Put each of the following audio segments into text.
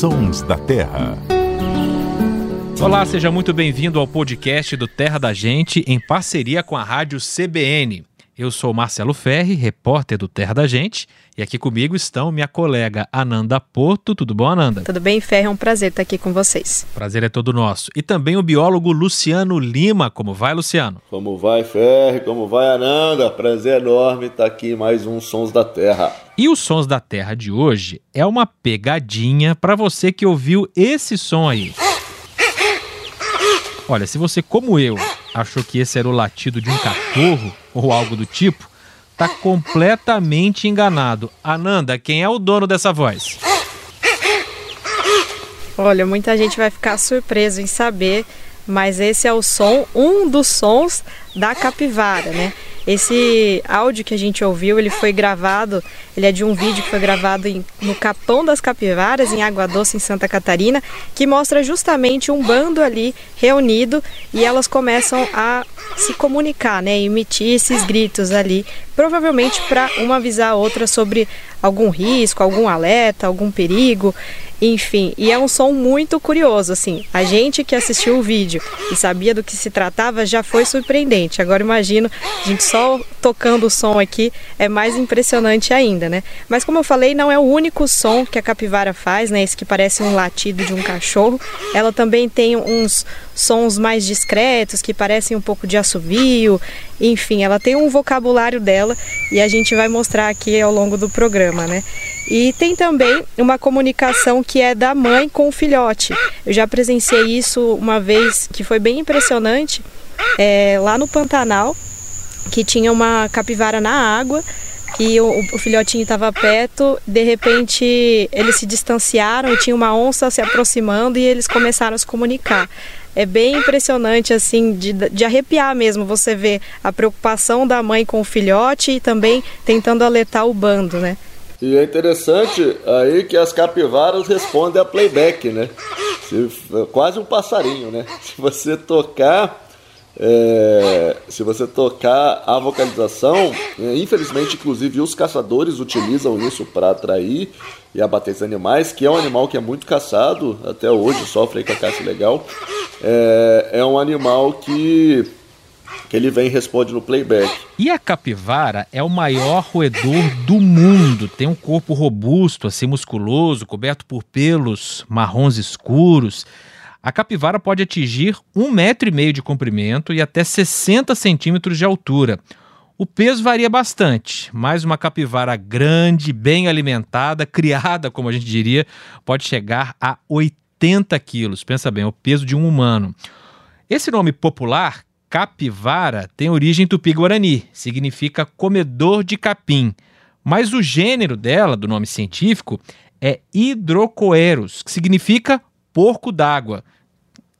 Sons da Terra. Olá, seja muito bem-vindo ao podcast do Terra da Gente, em parceria com a Rádio CBN. Eu sou Marcelo Ferri, repórter do Terra da Gente, e aqui comigo estão minha colega Ananda Porto. Tudo bom, Ananda? Tudo bem, Ferri? É um prazer estar aqui com vocês. Prazer é todo nosso. E também o biólogo Luciano Lima. Como vai, Luciano? Como vai, Ferri? Como vai, Ananda? Prazer enorme estar aqui em mais um Sons da Terra. E os Sons da Terra de hoje é uma pegadinha para você que ouviu esse som aí. Olha, se você, como eu, achou que esse era o latido de um cachorro ou algo do tipo, tá completamente enganado. Ananda, quem é o dono dessa voz? Olha, muita gente vai ficar surpreso em saber, mas esse é o som, um dos sons da capivara, né? Esse áudio que a gente ouviu, ele foi gravado, ele é de um vídeo que foi gravado em, no Capão das Capivaras, em Água Doce, em Santa Catarina, que mostra justamente um bando ali reunido e elas começam a se comunicar, né, emitir esses gritos ali, provavelmente para uma avisar a outra sobre algum risco, algum alerta, algum perigo. Enfim, e é um som muito curioso, assim. A gente que assistiu o vídeo e sabia do que se tratava já foi surpreendente. Agora imagino, a gente só tocando o som aqui é mais impressionante ainda, né? Mas como eu falei, não é o único som que a capivara faz, né? Esse que parece um latido de um cachorro. Ela também tem uns sons mais discretos que parecem um pouco de assovio. Enfim, ela tem um vocabulário dela e a gente vai mostrar aqui ao longo do programa, né? E tem também uma comunicação que é da mãe com o filhote. Eu já presenciei isso uma vez que foi bem impressionante, é, lá no Pantanal, que tinha uma capivara na água e o, o filhotinho estava perto. De repente, eles se distanciaram tinha uma onça se aproximando e eles começaram a se comunicar é bem impressionante, assim, de, de arrepiar mesmo. Você vê a preocupação da mãe com o filhote e também tentando alertar o bando, né? E é interessante aí que as capivaras respondem a playback, né? Se, quase um passarinho, né? Se você tocar. É, se você tocar a vocalização, é, infelizmente, inclusive, os caçadores utilizam isso para atrair e abater esses animais, que é um animal que é muito caçado, até hoje sofre com a caça legal. É, é um animal que que ele vem e responde no playback. E a capivara é o maior roedor do mundo. Tem um corpo robusto, assim musculoso, coberto por pelos marrons escuros. A capivara pode atingir um metro e meio de comprimento e até 60 centímetros de altura. O peso varia bastante, mas uma capivara grande, bem alimentada, criada, como a gente diria, pode chegar a 80 quilos. Pensa bem, é o peso de um humano. Esse nome popular, capivara tem origem tupi-guarani, significa comedor de capim. Mas o gênero dela, do nome científico, é Hydrocoeros, que significa porco d'água.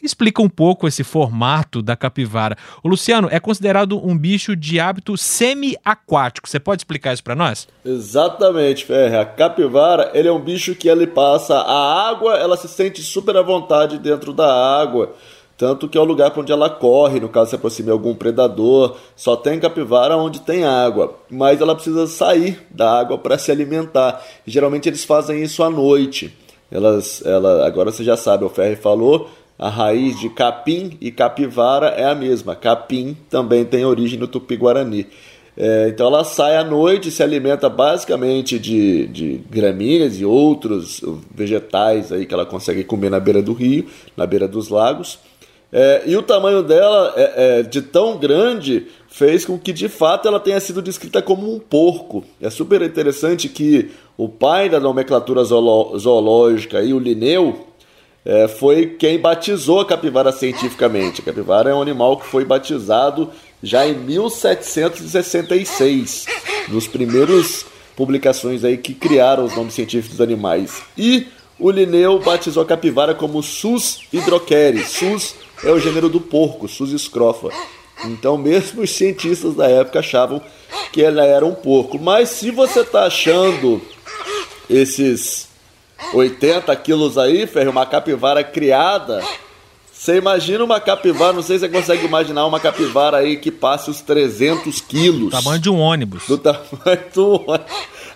Explica um pouco esse formato da capivara. O Luciano é considerado um bicho de hábito semi-aquático. Você pode explicar isso para nós? Exatamente, Ferre. A capivara, ele é um bicho que ele passa a água, ela se sente super à vontade dentro da água. Tanto que é o lugar para onde ela corre, no caso se aproxime algum predador. Só tem capivara onde tem água, mas ela precisa sair da água para se alimentar. E, geralmente eles fazem isso à noite. Elas, ela, agora você já sabe, o Ferri falou, a raiz de capim e capivara é a mesma. Capim também tem origem no tupi-guarani. É, então ela sai à noite, se alimenta basicamente de, de gramíneas e outros vegetais aí que ela consegue comer na beira do rio, na beira dos lagos. É, e o tamanho dela, é, é, de tão grande, fez com que de fato ela tenha sido descrita como um porco. É super interessante que o pai da nomenclatura zoológica, e o Linneu, é, foi quem batizou a capivara cientificamente. A capivara é um animal que foi batizado já em 1766, nos primeiros publicações aí que criaram os nomes científicos dos animais. E o Linneu batizou a capivara como Sus hydrocheres, Sus é o gênero do porco, Sus escrofa. Então, mesmo os cientistas da época achavam que ela era um porco. Mas se você está achando esses 80 quilos aí, Ferro, uma capivara criada, Você imagina uma capivara, não sei se você consegue imaginar uma capivara aí que passe os 300 quilos. Tamanho de um ônibus. Do tamanho do ônibus.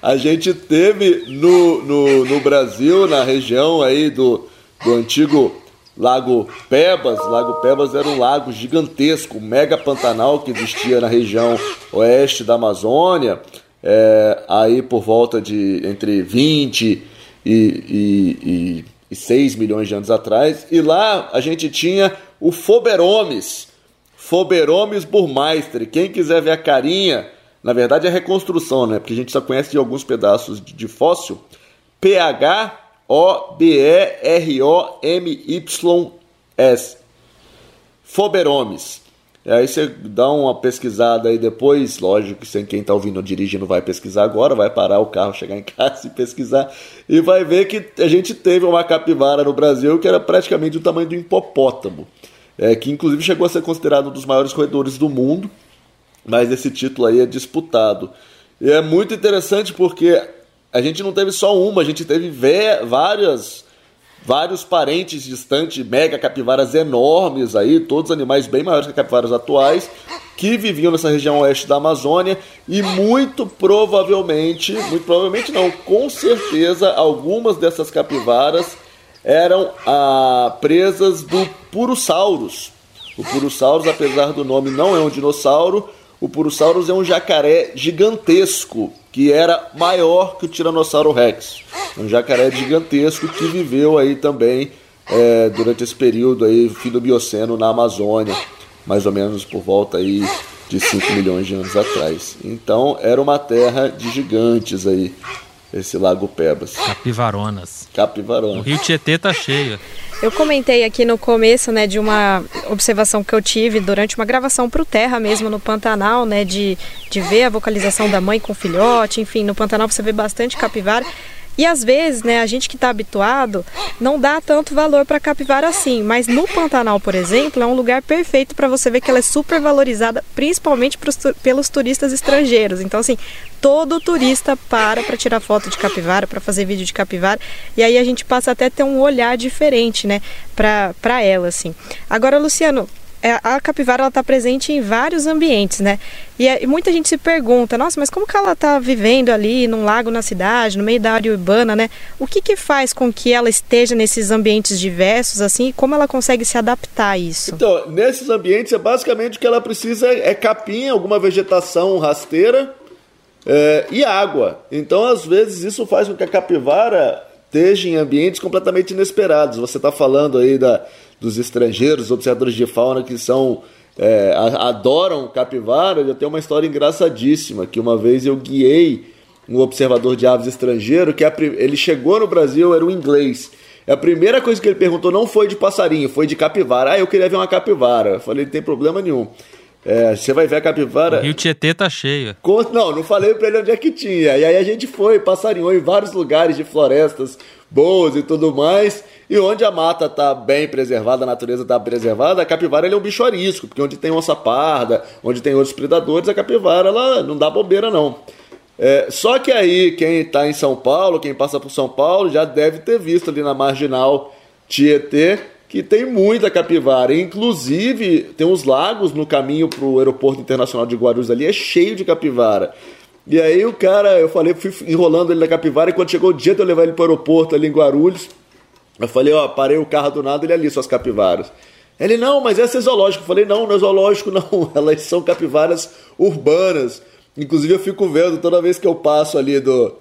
A gente teve no, no, no Brasil, na região aí do, do antigo Lago Pebas. Lago Pebas era um lago gigantesco, mega pantanal que existia na região oeste da Amazônia. É, aí por volta de entre 20 e, e, e e 6 milhões de anos atrás, e lá a gente tinha o Foberomes, Foberomes burmeister. Quem quiser ver a carinha, na verdade é reconstrução, né? Porque a gente só conhece de alguns pedaços de, de fóssil. P-H-O-B-E-R-O-M-Y-S. Foberomes. Aí você dá uma pesquisada aí depois, lógico que sem quem está ouvindo dirigindo vai pesquisar agora, vai parar o carro, chegar em casa e pesquisar, e vai ver que a gente teve uma capivara no Brasil que era praticamente do tamanho do hipopótamo, é, que inclusive chegou a ser considerado um dos maiores roedores do mundo, mas esse título aí é disputado. E é muito interessante porque a gente não teve só uma, a gente teve várias vários parentes distantes, mega capivaras enormes aí, todos animais bem maiores que capivaras atuais, que viviam nessa região oeste da Amazônia e muito provavelmente, muito provavelmente não, com certeza algumas dessas capivaras eram ah, presas do Purosaurus. O Purosaurus, apesar do nome, não é um dinossauro, o Purosaurus é um jacaré gigantesco que era maior que o Tiranossauro Rex. Um jacaré gigantesco que viveu aí também é, durante esse período aí, fim do Mioceno na Amazônia, mais ou menos por volta aí de 5 milhões de anos atrás. Então era uma terra de gigantes aí, esse Lago Pebas. Capivaronas. Capivaronas. O Rio Tietê tá cheio. Eu comentei aqui no começo, né, de uma observação que eu tive durante uma gravação para o Terra mesmo no Pantanal, né, de, de ver a vocalização da mãe com o filhote, enfim, no Pantanal você vê bastante capivara. E às vezes, né, a gente que está habituado não dá tanto valor para capivara assim, mas no Pantanal, por exemplo, é um lugar perfeito para você ver que ela é super valorizada, principalmente pros, pelos turistas estrangeiros. Então, assim, todo turista para para tirar foto de capivara, para fazer vídeo de capivara, e aí a gente passa até a ter um olhar diferente, né, para ela, assim. Agora, Luciano, a capivara está presente em vários ambientes, né? E, e, muita gente se pergunta, nossa, mas como que ela está vivendo ali num lago na cidade, no meio da área urbana, né? O que que faz com que ela esteja nesses ambientes diversos, assim, e como ela consegue se adaptar a isso? Então, nesses ambientes, é basicamente o que ela precisa é capim, alguma vegetação rasteira é, e água. Então, às vezes, isso faz com que a capivara esteja em ambientes completamente inesperados. Você está falando aí da dos estrangeiros, observadores de fauna que são é, adoram capivara, eu tenho uma história engraçadíssima, que uma vez eu guiei um observador de aves estrangeiro, que a, ele chegou no Brasil, era um inglês. A primeira coisa que ele perguntou não foi de passarinho, foi de capivara. Ah, eu queria ver uma capivara. Eu falei, não tem problema nenhum. É, você vai ver a capivara. O Rio Tietê tá cheio. Não, não falei pra ele onde é que tinha. E aí a gente foi, passarinhou em vários lugares de florestas boas e tudo mais. E onde a mata está bem preservada, a natureza está preservada, a capivara é um bicho arisco, porque onde tem onça parda, onde tem outros predadores, a capivara ela não dá bobeira não. É, só que aí quem está em São Paulo, quem passa por São Paulo, já deve ter visto ali na marginal Tietê que tem muita capivara. Inclusive, tem uns lagos no caminho para o aeroporto internacional de Guarulhos ali, é cheio de capivara. E aí o cara, eu falei, fui enrolando ele na capivara, e quando chegou o dia de eu levar ele para o aeroporto ali em Guarulhos, eu falei, ó, parei o carro do nada, ele ali, suas capivaras. Ele, não, mas essa é zoológico. Eu falei, não, não é zoológico, não. Elas são capivaras urbanas. Inclusive, eu fico vendo toda vez que eu passo ali do,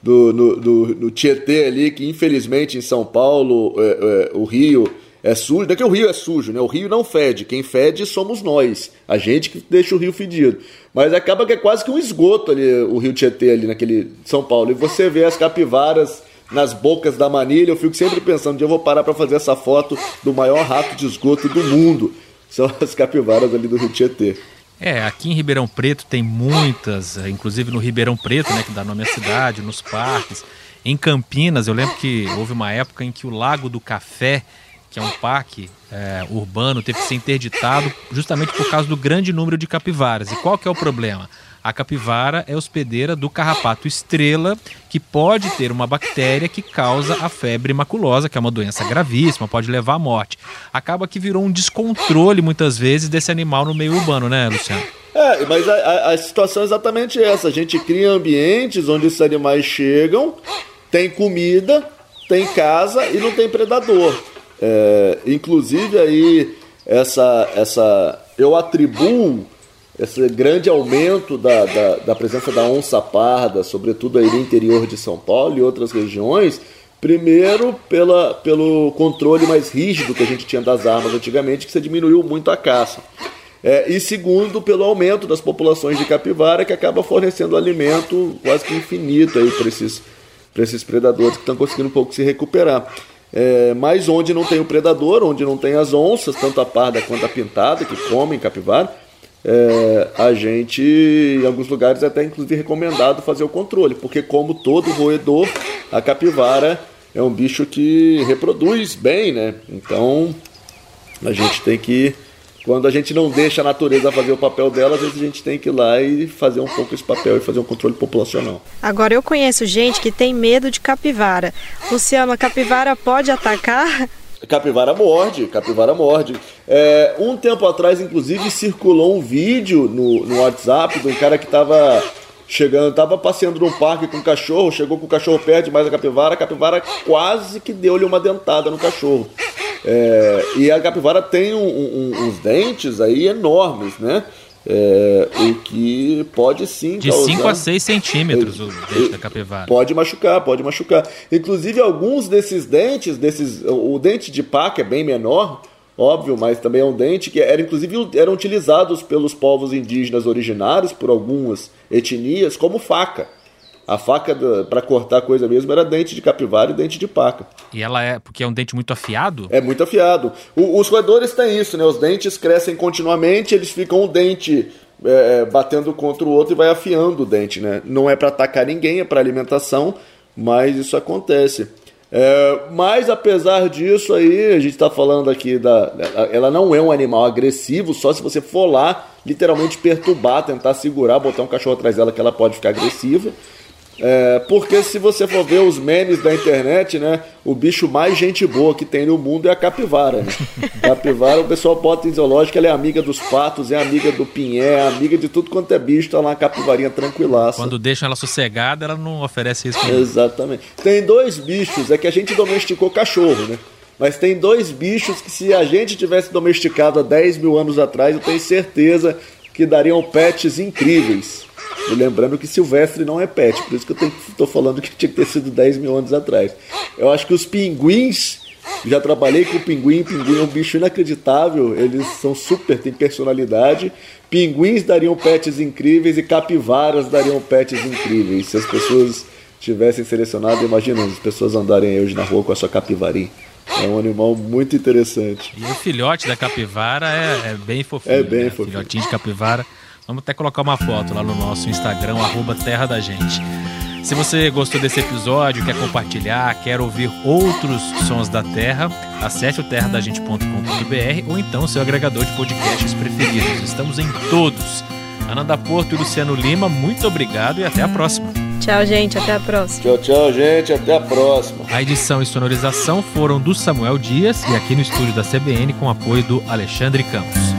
do, no, do, no Tietê ali, que infelizmente em São Paulo, é, é, o Rio é sujo. Não é que o Rio é sujo, né? O Rio não fede. Quem fede somos nós. A gente que deixa o Rio fedido. Mas acaba que é quase que um esgoto ali, o Rio Tietê ali naquele São Paulo. E você vê as capivaras nas bocas da manilha. Eu fico sempre pensando, eu vou parar para fazer essa foto do maior rato de esgoto do mundo. São as capivaras ali do Rio Tietê. É, aqui em Ribeirão Preto tem muitas, é, inclusive no Ribeirão Preto, né, que dá nome à cidade, nos parques. Em Campinas, eu lembro que houve uma época em que o Lago do Café, que é um parque é, urbano, teve que ser interditado justamente por causa do grande número de capivaras. E qual que é o problema? A capivara é hospedeira do carrapato estrela, que pode ter uma bactéria que causa a febre maculosa, que é uma doença gravíssima, pode levar à morte. Acaba que virou um descontrole muitas vezes desse animal no meio urbano, né, Luciano? É, mas a, a, situação é exatamente essa. A gente cria ambientes onde esses animais chegam, tem comida, tem casa e não tem predador. É, inclusive aí essa, essa eu atribuo esse grande aumento da, da, da, presença da onça parda, sobretudo aí no interior de São Paulo e outras regiões, primeiro pela, pelo controle mais rígido que a gente tinha das armas antigamente, que se diminuiu muito a caça. É, e segundo, pelo aumento das populações de capivara, que acaba fornecendo alimento quase que infinito para esses, esses predadores que estão conseguindo um pouco se recuperar. É, mas onde não tem o predador, onde não tem as onças, tanto a parda quanto a pintada, que comem capivara, é, a gente, em alguns lugares, é até inclusive recomendado fazer o controle, porque, como todo roedor, a capivara é um bicho que reproduz bem, né? Então a gente tem que. Quando a gente não deixa a natureza fazer o papel dela, às vezes a gente tem que ir lá e fazer um pouco esse papel e fazer um controle populacional. Agora eu conheço gente que tem medo de capivara. Luciano, a capivara pode atacar? Capivara morde, capivara morde. É, um tempo atrás, inclusive, circulou um vídeo no, no WhatsApp de um cara que estava chegando, estava passeando num parque com um cachorro, chegou com o cachorro perto demais da capivara, a capivara quase que deu-lhe uma dentada no cachorro. É, e a capivara tem um, um, uns dentes aí enormes, né? É, o que pode sim De 5 a 6 centímetros o dente da capivara. Pode machucar, pode machucar. Inclusive, alguns desses dentes, desses, o dente de paca é bem menor, óbvio, mas também é um dente que era, inclusive, eram utilizados pelos povos indígenas originários, por algumas etnias, como faca. A faca para cortar coisa mesmo era dente de capivara e dente de paca. E ela é porque é um dente muito afiado? É muito afiado. O, os roedores têm isso, né? Os dentes crescem continuamente, eles ficam um dente é, é batendo contra o outro e vai afiando o dente, né? Não é para atacar ninguém, é para alimentação, mas isso acontece. É, mas apesar disso aí, a gente está falando aqui da. Ela não é um animal agressivo, só se você for lá, literalmente perturbar, tentar segurar, botar um cachorro atrás dela que ela pode ficar agressiva. É, porque se você for ver os memes da internet, né? O bicho mais gente boa que tem no mundo é a capivara. Né? capivara, o pessoal bota em zoológico, ela é amiga dos patos, é amiga do pinhé, é amiga de tudo quanto é bicho, tá lá a capivarinha tranquilaça. Quando deixam ela sossegada, ela não oferece isso. Exatamente. Tem dois bichos, é que a gente domesticou cachorro, né? Mas tem dois bichos que se a gente tivesse domesticado há 10 mil anos atrás, eu tenho certeza que dariam pets incríveis. E lembrando que Silvestre não é pet, por isso que eu estou falando que tinha que ter sido 10 mil anos atrás. Eu acho que os pinguins, já trabalhei com pinguim, pinguim é um bicho inacreditável, eles são super, têm personalidade. Pinguins dariam pets incríveis e capivaras dariam pets incríveis. Se as pessoas tivessem selecionado, imagina as pessoas andarem hoje na rua com a sua capivarinha. É um animal muito interessante. E o filhote da capivara é, é bem fofinho. É bem né? fofinho. Filhotinho de capivara. Vamos até colocar uma foto lá no nosso Instagram, arroba Terra da Gente. Se você gostou desse episódio, quer compartilhar, quer ouvir outros sons da Terra, acesse o terradagente.com.br ou então seu agregador de podcasts preferidos. Estamos em todos. Ananda Porto e Luciano Lima, muito obrigado e até a próxima. Tchau, gente. Até a próxima. Tchau, tchau, gente. Até a próxima. A edição e sonorização foram do Samuel Dias e aqui no estúdio da CBN com apoio do Alexandre Campos.